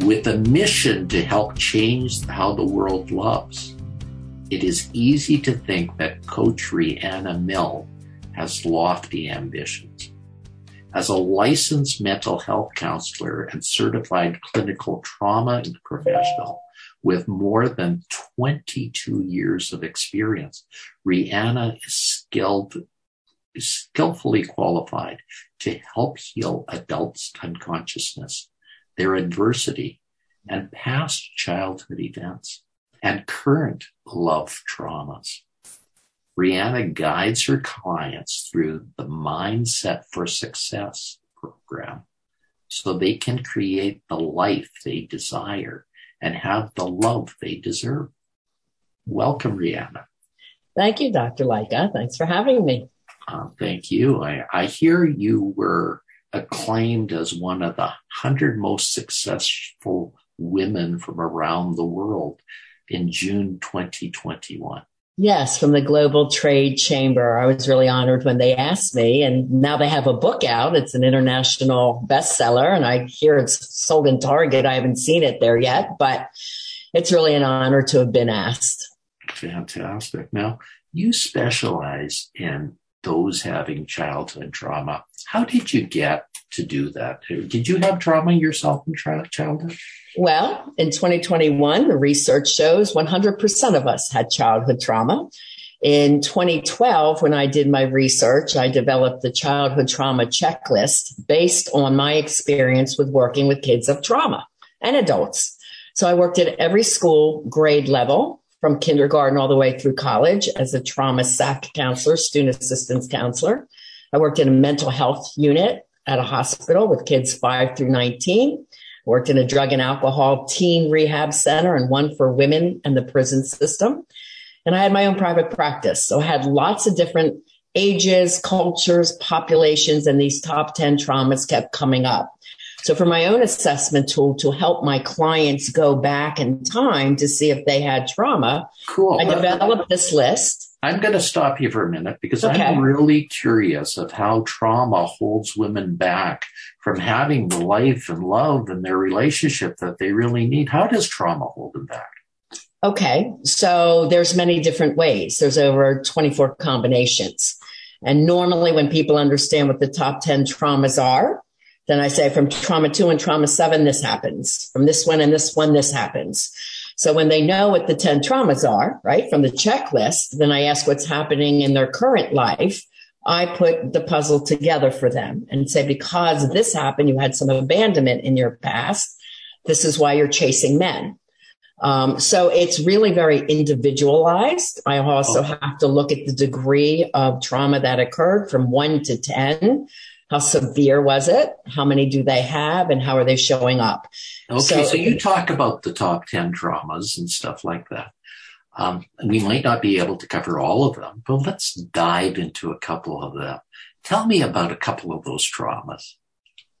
with a mission to help change how the world loves. It is easy to think that Coach Riana Milne has lofty ambitions. As a licensed mental health counselor and certified clinical trauma professional with more than 22 years of experience, Riana is skilled, skillfully qualified to help heal adults' unconsciousness their adversity and past childhood events and current love traumas. Riana guides her clients through the Mindset for Success program so they can create the life they desire and have the love they deserve. Welcome, Riana. Thank you, Dr. Lycka. Thanks for having me. Uh, thank you. I, I hear you were acclaimed as one of the 100 most successful women from around the world in June 2021. Yes, from the Global Trade Chamber. I was really honored when they asked me, and now they have a book out. It's an international bestseller, and I hear it's sold in Target. I haven't seen it there yet, but it's really an honor to have been asked. Fantastic. Now, you specialize in those having childhood trauma. How did you get to do that? Did you have trauma yourself in childhood? Well, in 2021, the research shows 100% of us had childhood trauma. In 2012, when I did my research, I developed the childhood trauma checklist based on my experience with working with kids of trauma and adults. So I worked at every school grade level from kindergarten all the way through college as a trauma SAC counselor, student assistance counselor. I worked in a mental health unit at a hospital with kids five through 19. Worked in a drug and alcohol teen rehab center and one for women and the prison system. And I had my own private practice. So I had lots of different ages, cultures, populations, and these top 10 traumas kept coming up. So for my own assessment tool to help my clients go back in time to see if they had trauma, cool. I developed this list. I'm going to stop you for a minute because okay. I'm really curious of how trauma holds women back from having the life and love and their relationship that they really need. How does trauma hold them back? Okay. So there's many different ways. There's over 24 combinations. And normally when people understand what the top 10 traumas are, then I say from trauma two and trauma seven, this happens. From this one and this one, this happens. So when they know what the 10 traumas are, right, from the checklist, then I ask what's happening in their current life. I put the puzzle together for them and say, because this happened, you had some abandonment in your past. This is why you're chasing men. Um, so it's really very individualized. I also have to look at the degree of trauma that occurred from one to 10 how severe was it? How many do they have and how are they showing up? Okay, so, so you talk about the top 10 traumas and stuff like that. Um, we might not be able to cover all of them, but let's dive into a couple of them. Tell me about a couple of those traumas.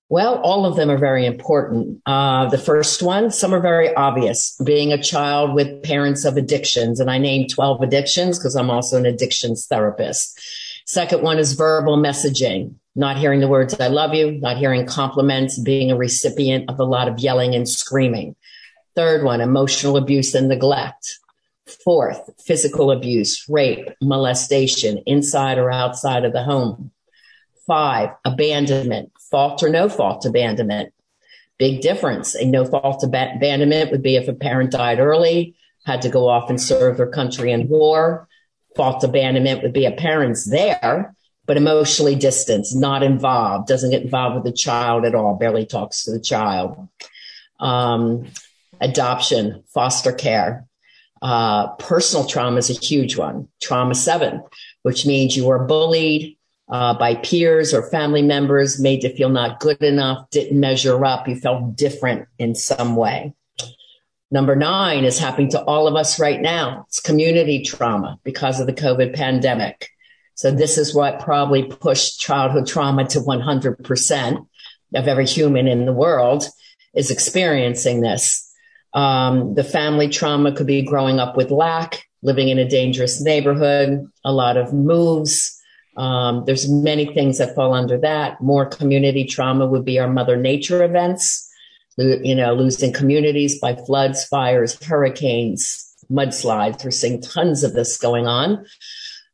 Well, all of them are very important. Uh, the first one, some are very obvious. Being a child with parents of addictions, and I named 12 addictions because I'm also an addictions therapist. Second one is verbal messaging not hearing the words I love you, not hearing compliments, being a recipient of a lot of yelling and screaming. Third one, emotional abuse and neglect. Fourth, physical abuse, rape, molestation, inside or outside of the home. Five, abandonment, fault or no fault abandonment. Big difference. A no fault ab- abandonment would be if a parent died early, had to go off and serve their country in war. Fault abandonment would be a parent's there, but emotionally distanced, not involved, doesn't get involved with the child at all, barely talks to the child. Um, adoption, foster care. Uh, personal trauma is a huge one. Trauma seven, which means you were bullied uh, by peers or family members, made to feel not good enough, didn't measure up, you felt different in some way. Number nine is happening to all of us right now. It's community trauma because of the COVID pandemic. So this is what probably pushed childhood trauma to 100% of every human in the world is experiencing this. Um, the family trauma could be growing up with lack, living in a dangerous neighborhood, a lot of moves. Um, there's many things that fall under that. More community trauma would be our mother nature events, you know, losing communities by floods, fires, hurricanes, mudslides. We're seeing tons of this going on.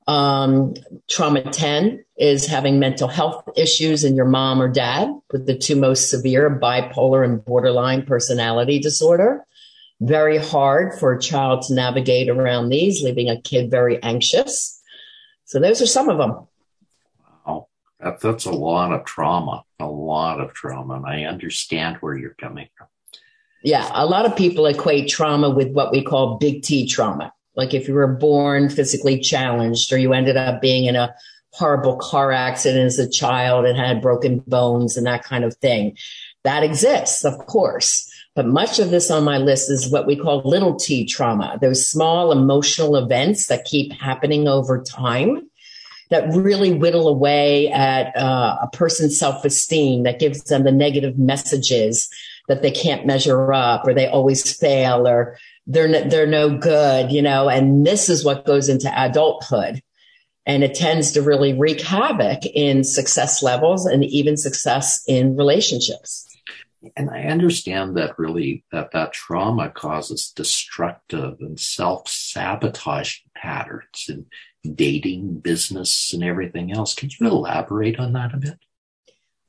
Um, trauma 10 is having mental health issues in your mom or dad with the two most severe bipolar and borderline personality disorder. Very hard for a child to navigate around these, leaving a kid very anxious. So those are some of them. Wow. That, that's a lot of trauma, a lot of trauma. And I understand where you're coming from. Yeah. A lot of people equate trauma with what we call big T trauma like if you were born physically challenged or you ended up being in a horrible car accident as a child and had broken bones and that kind of thing. That exists, of course. But much of this on my list is what we call little t trauma, those small emotional events that keep happening over time that really whittle away at uh, a person's self esteem, that gives them the negative messages that they can't measure up or they always fail or they're no, they're no good, you know, and this is what goes into adulthood. And it tends to really wreak havoc in success levels and even success in relationships. And I understand that really that that trauma causes destructive and self-sabotage patterns in dating, business, and everything else. Can you elaborate on that a bit?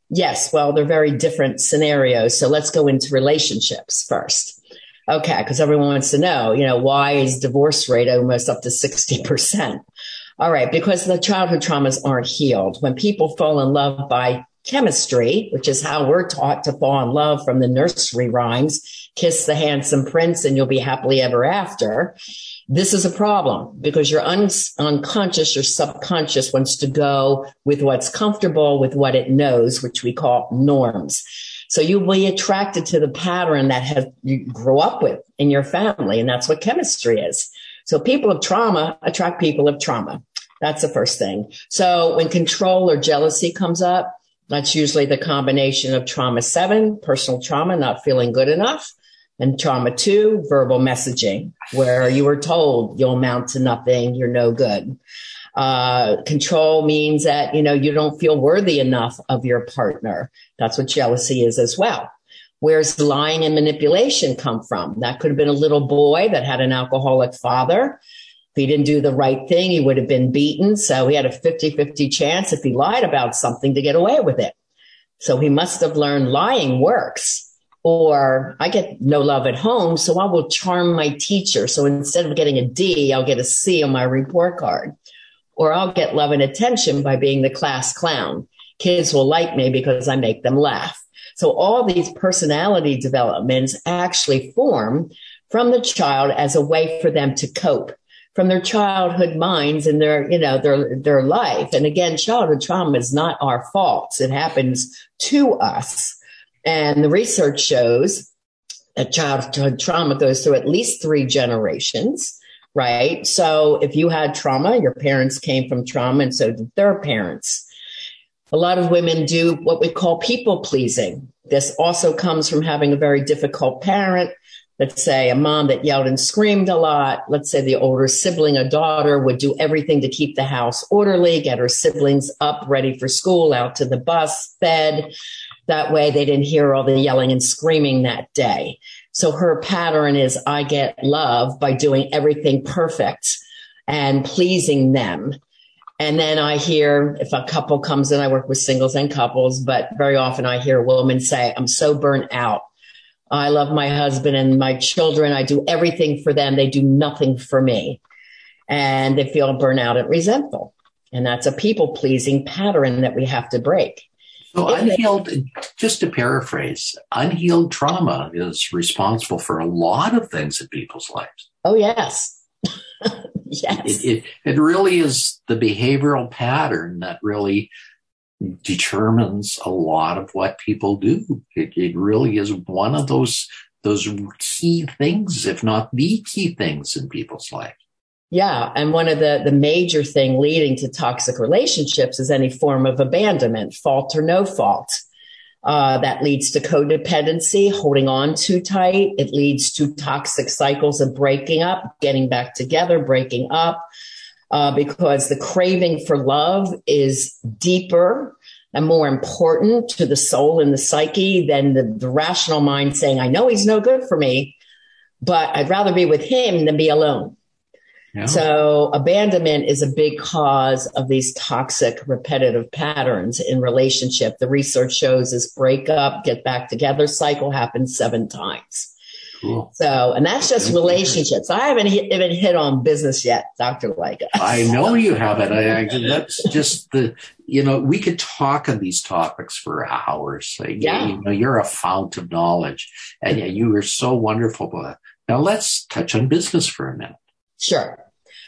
Yes, well, they're very different scenarios. So let's go into relationships first. Okay, because everyone wants to know, you know, why is divorce rate almost up to 60%? All right, because the childhood traumas aren't healed. When people fall in love by chemistry, which is how we're taught to fall in love from the nursery rhymes, kiss the handsome prince and you'll be happily ever after. This is a problem because your un- unconscious or subconscious wants to go with what's comfortable, with what it knows, which we call norms. So you'll be attracted to the pattern that has, you grow up with in your family. And that's what chemistry is. So people of trauma attract people of trauma. That's the first thing. So when control or jealousy comes up, that's usually the combination of trauma seven, personal trauma, not feeling good enough, and trauma two, verbal messaging, where you were told you'll amount to nothing, you're no good. Uh, control means that, you know, you don't feel worthy enough of your partner. That's what jealousy is as well. Where's lying and manipulation come from? That could have been a little boy that had an alcoholic father. If he didn't do the right thing, he would have been beaten. So he had a 50 50 chance if he lied about something to get away with it. So he must have learned lying works. Or I get no love at home, so I will charm my teacher. So instead of getting a D, I'll get a C on my report card or I'll get love and attention by being the class clown. Kids will like me because I make them laugh. So all these personality developments actually form from the child as a way for them to cope from their childhood minds and their, you know, their, their life. And again, childhood trauma is not our fault. It happens to us. And the research shows that childhood trauma goes through at least three generations right? So if you had trauma, your parents came from trauma and so did their parents. A lot of women do what we call people pleasing. This also comes from having a very difficult parent. Let's say a mom that yelled and screamed a lot. Let's say the older sibling, a daughter would do everything to keep the house orderly, get her siblings up, ready for school, out to the bus, fed. That way they didn't hear all the yelling and screaming that day. So her pattern is I get love by doing everything perfect and pleasing them. And then I hear if a couple comes in, I work with singles and couples, but very often I hear a woman say, I'm so burnt out. I love my husband and my children. I do everything for them. They do nothing for me. And they feel burnout and resentful. And that's a people pleasing pattern that we have to break. So unhealed, just to paraphrase, unhealed trauma is responsible for a lot of things in people's lives. Oh yes. yes. It, it, it really is the behavioral pattern that really determines a lot of what people do. It, it really is one of those those key things, if not the key things in people's life. Yeah. And one of the, the major thing leading to toxic relationships is any form of abandonment, fault or no fault. Uh, that leads to codependency, holding on too tight. It leads to toxic cycles of breaking up, getting back together, breaking up, uh, because the craving for love is deeper and more important to the soul and the psyche than the, the rational mind saying, I know he's no good for me, but I'd rather be with him than be alone. Yeah. So abandonment is a big cause of these toxic repetitive patterns in relationship. The research shows this break up, get back together cycle happens seven times. Cool. So, and that's just relationships. I haven't hit, even hit on business yet, Dr. Lycka. I know you haven't. I, I, that's just the, you know, we could talk on these topics for hours. Like, yeah. You know, you're a fount of knowledge and yeah, you are so wonderful. Now let's touch on business for a minute. Sure.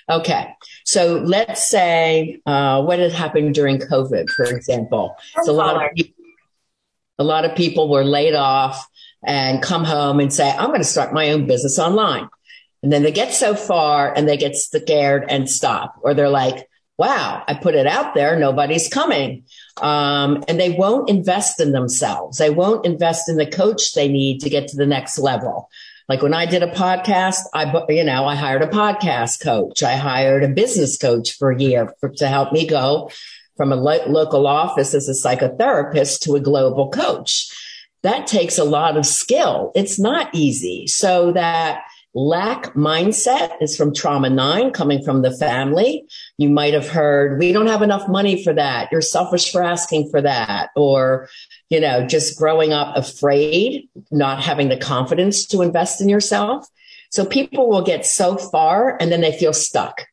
Okay. So let's say uh, what had happened during COVID, for example. So a lot of people, a lot of people were laid off and come home and say, I'm going to start my own business online. And then they get so far and they get scared and stop, or they're like, wow, I put it out there. Nobody's coming. Um, and they won't invest in themselves. They won't invest in the coach they need to get to the next level. Like when I did a podcast, I, you know, I hired a podcast coach. I hired a business coach for a year for, to help me go from a lo- local office as a psychotherapist to a global coach. That takes a lot of skill. It's not easy. So that lack mindset is from trauma nine coming from the family. You might have heard, we don't have enough money for that. You're selfish for asking for that. Or you know, just growing up afraid, not having the confidence to invest in yourself. So people will get so far and then they feel stuck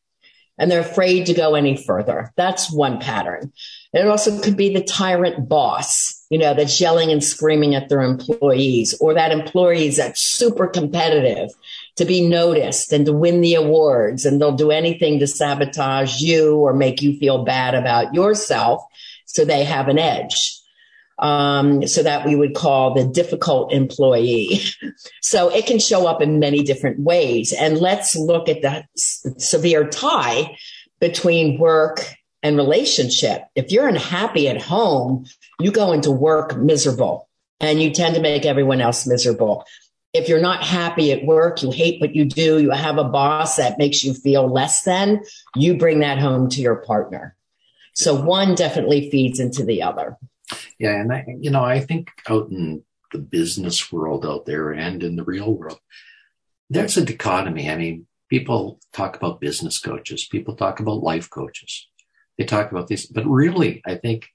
and they're afraid to go any further. That's one pattern. It also could be the tyrant boss, you know, that's yelling and screaming at their employees or that employees that's super competitive to be noticed and to win the awards and they'll do anything to sabotage you or make you feel bad about yourself so they have an edge um, so that we would call the difficult employee. so it can show up in many different ways. And let's look at the severe tie between work and relationship. If you're unhappy at home, you go into work miserable and you tend to make everyone else miserable. If you're not happy at work, you hate what you do, you have a boss that makes you feel less than, you bring that home to your partner. So one definitely feeds into the other. Yeah, and I, you know, I think out in the business world out there and in the real world, there's a dichotomy. I mean, people talk about business coaches, people talk about life coaches, they talk about this, but really, I think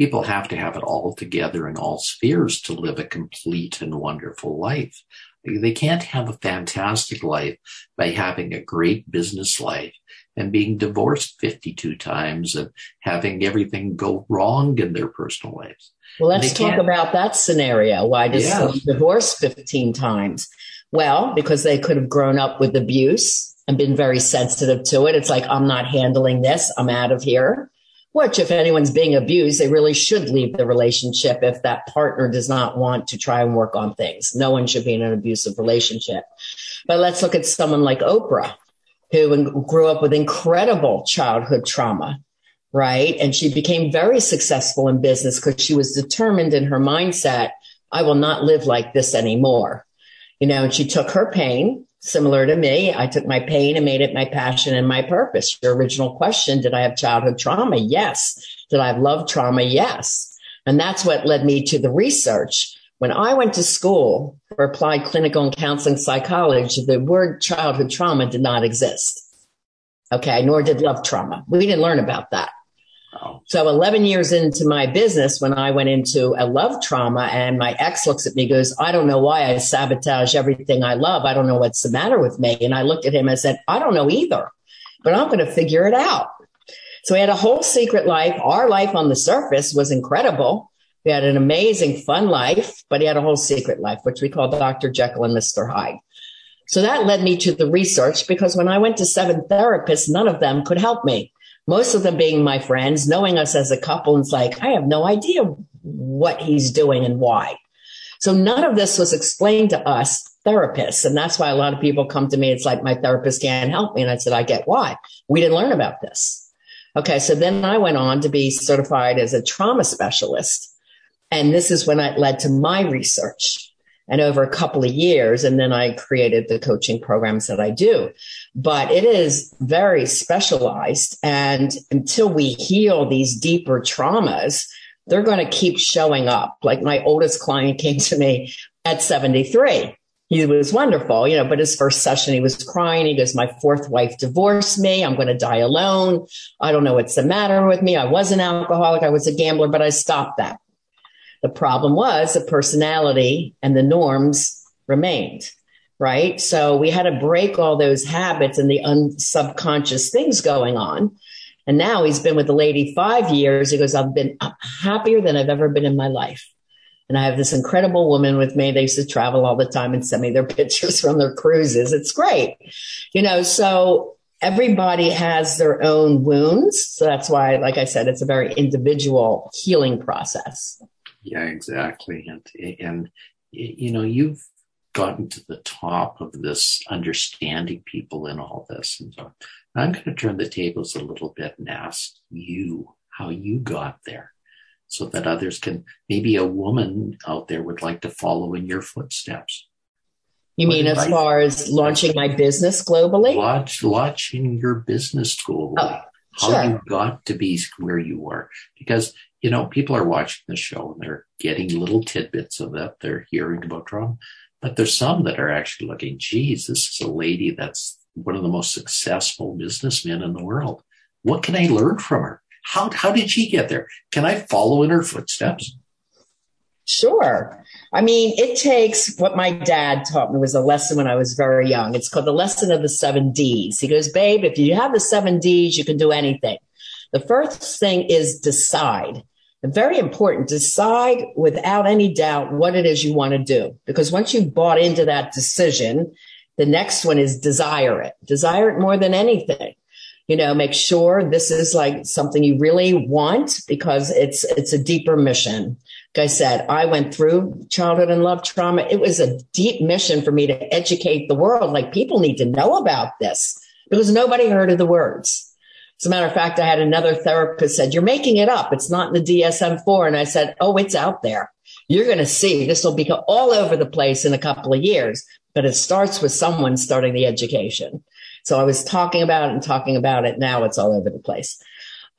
people have to have it all together in all spheres to live a complete and wonderful life. They can't have a fantastic life by having a great business life and being divorced 52 times and having everything go wrong in their personal lives. Well, let's talk about that scenario. Why does yeah. someone divorce 15 times? Well, because they could have grown up with abuse and been very sensitive to it. It's like, I'm not handling this. I'm out of here. Which, if anyone's being abused, they really should leave the relationship if that partner does not want to try and work on things. No one should be in an abusive relationship. But let's look at someone like Oprah who grew up with incredible childhood trauma, right? And she became very successful in business because she was determined in her mindset, I will not live like this anymore. You know, and she took her pain, similar to me. I took my pain and made it my passion and my purpose. Your original question, did I have childhood trauma? Yes. Did I have love trauma? Yes. And that's what led me to the research when I went to school for applied clinical and counseling psychology, the word childhood trauma did not exist. Okay. Nor did love trauma. We didn't learn about that. So 11 years into my business, when I went into a love trauma and my ex looks at me, goes, I don't know why I sabotage everything I love. I don't know what's the matter with me. And I looked at him and said, I don't know either, but I'm going to figure it out. So we had a whole secret life. Our life on the surface was incredible. We had an amazing, fun life, but he had a whole secret life, which we call Dr. Jekyll and Mr. Hyde. So that led me to the research because when I went to seven therapists, none of them could help me. Most of them being my friends, knowing us as a couple, and it's like, I have no idea what he's doing and why. So none of this was explained to us therapists. And that's why a lot of people come to me. It's like my therapist can't help me. And I said, I get why. We didn't learn about this. Okay. So then I went on to be certified as a trauma specialist. And this is when it led to my research and over a couple of years. And then I created the coaching programs that I do. But it is very specialized. And until we heal these deeper traumas, they're going to keep showing up. Like my oldest client came to me at 73 he was wonderful, you know, but his first session, he was crying. He goes, my fourth wife divorced me. I'm going to die alone. I don't know what's the matter with me. I was an alcoholic. I was a gambler, but I stopped that. The problem was the personality and the norms remained, right? So we had to break all those habits and the un- subconscious things going on. And now he's been with the lady five years. He goes, I've been happier than I've ever been in my life. And I have this incredible woman with me. They used to travel all the time and send me their pictures from their cruises. It's great. You know, so everybody has their own wounds. So that's why, like I said, it's a very individual healing process. Yeah, exactly. And, and, you know, you've gotten to the top of this understanding people in all this. And so I'm going to turn the tables a little bit and ask you how you got there so that others can, maybe a woman out there would like to follow in your footsteps. You mean as far as launching my business globally? Launch, launching your business globally. Oh, how sure. you got to be where you are. Because, you know, people are watching the show and they're getting little tidbits of that. They're hearing about trauma. But there's some that are actually looking, geez, this is a lady that's one of the most successful businessmen in the world. What can I learn from her? How, how did she get there? Can I follow in her footsteps? Sure. I mean, it takes what my dad taught me was a lesson when I was very young. It's called the lesson of the seven D's. He goes, babe, if you have the seven D's, you can do anything. The first thing is decide. Very important, decide without any doubt what it is you want to do. Because once you've bought into that decision, the next one is desire it. Desire it more than anything you know, make sure this is like something you really want because it's, it's a deeper mission. Like I said, I went through childhood and love trauma. It was a deep mission for me to educate the world. Like people need to know about this because nobody heard of the words. As a matter of fact, I had another therapist said, you're making it up. It's not in the DSM four. And I said, Oh, it's out there. You're going to see this will be all over the place in a couple of years, but it starts with someone starting the education. So I was talking about it and talking about it. Now it's all over the place.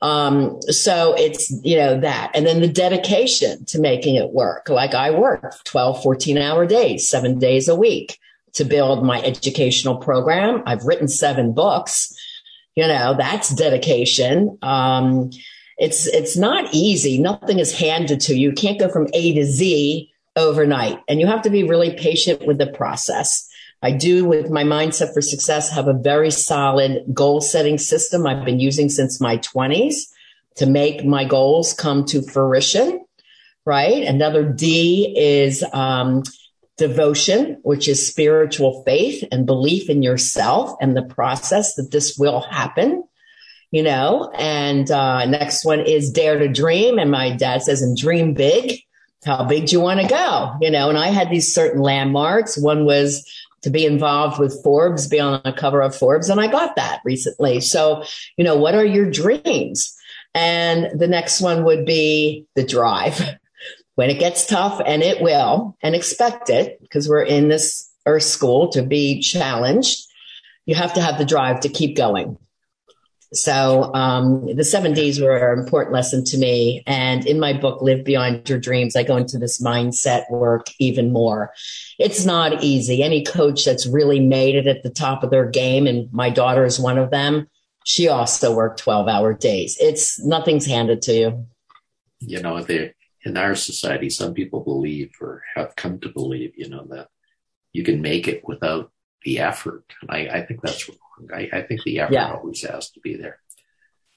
Um, so it's, you know, that. And then the dedication to making it work. Like I work 12, 14 hour days, seven days a week to build my educational program. I've written seven books. You know, that's dedication. Um, it's, it's not easy. Nothing is handed to you. You can't go from A to Z overnight and you have to be really patient with the process. I do with my mindset for success have a very solid goal setting system I've been using since my twenties to make my goals come to fruition. Right. Another D is, um, devotion, which is spiritual faith and belief in yourself and the process that this will happen you know, and, uh, next one is dare to dream. And my dad says, and dream big. How big do you want to go? You know, and I had these certain landmarks. One was to be involved with Forbes, be on the cover of Forbes. And I got that recently. So, you know, what are your dreams? And the next one would be the drive. When it gets tough, and it will, and expect it, because we're in this earth school to be challenged, you have to have the drive to keep going. So um, the seven Ds were an important lesson to me. And in my book, Live Beyond Your Dreams, I go into this mindset work even more. It's not easy. Any coach that's really made it at the top of their game, and my daughter is one of them, she also worked 12 hour days. It's nothing's handed to you. You know, they, in our society, some people believe or have come to believe, you know, that you can make it without the effort. And I, I think that's wrong. I, I think the effort yeah. always has to be there.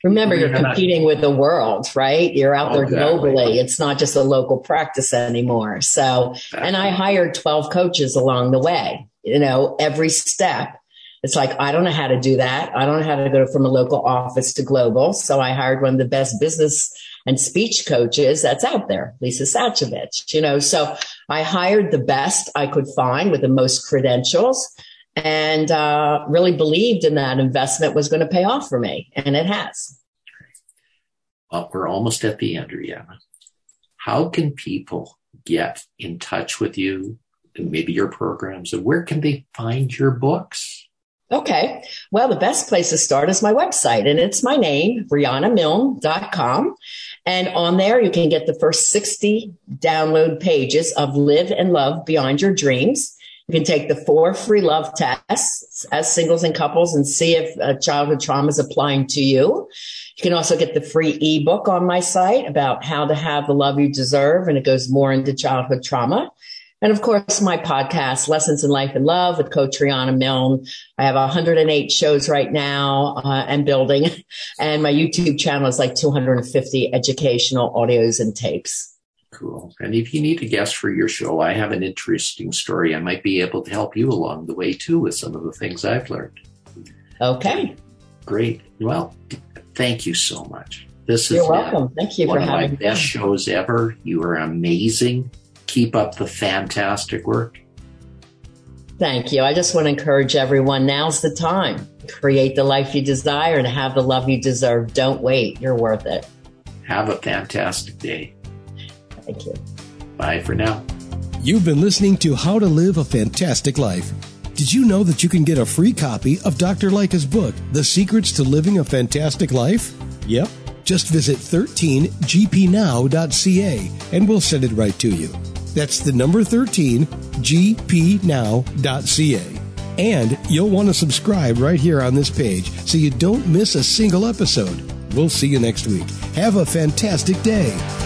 Remember, you're competing with the world, right? You're out there exactly. globally. It's not just a local practice anymore. So, exactly. and I hired 12 coaches along the way, you know, every step. It's like, I don't know how to do that. I don't know how to go from a local office to global. So I hired one of the best business and speech coaches that's out there, Lisa Sasevich, you know. So I hired the best I could find with the most credentials and uh, really believed in that investment was going to pay off for me, and it has. Well, we're almost at the end, Riana. How can people get in touch with you and maybe your programs, and where can they find your books? Okay. Well, the best place to start is my website, and it's my name, RianaMilne.com. And on there, you can get the first 60 download pages of Live and Love Beyond Your Dreams. You can take the four free love tests as singles and couples and see if uh, childhood trauma is applying to you. You can also get the free ebook on my site about how to have the love you deserve, and it goes more into childhood trauma. And of course, my podcast, Lessons in Life and Love with Coach Riana Milne. I have 108 shows right now uh, and building. And my YouTube channel is like 250 educational audios and tapes. Cool. And if you need a guest for your show, I have an interesting story. I might be able to help you along the way too with some of the things I've learned. Okay. Great. Well, thank you so much. This is You're welcome. Thank you one for of having my best shows ever. You are amazing. Keep up the fantastic work. Thank you. I just want to encourage everyone now's the time. Create the life you desire and have the love you deserve. Don't wait. You're worth it. Have a fantastic day. Thank you. Bye for now. You've been listening to How to Live a Fantastic Life. Did you know that you can get a free copy of Dr. Lycka's book, The Secrets to Living a Fantastic Life? Yep. Just visit 13gpnow.ca and we'll send it right to you. That's the number 13, gpnow.ca. And you'll want to subscribe right here on this page so you don't miss a single episode. We'll see you next week. Have a fantastic day.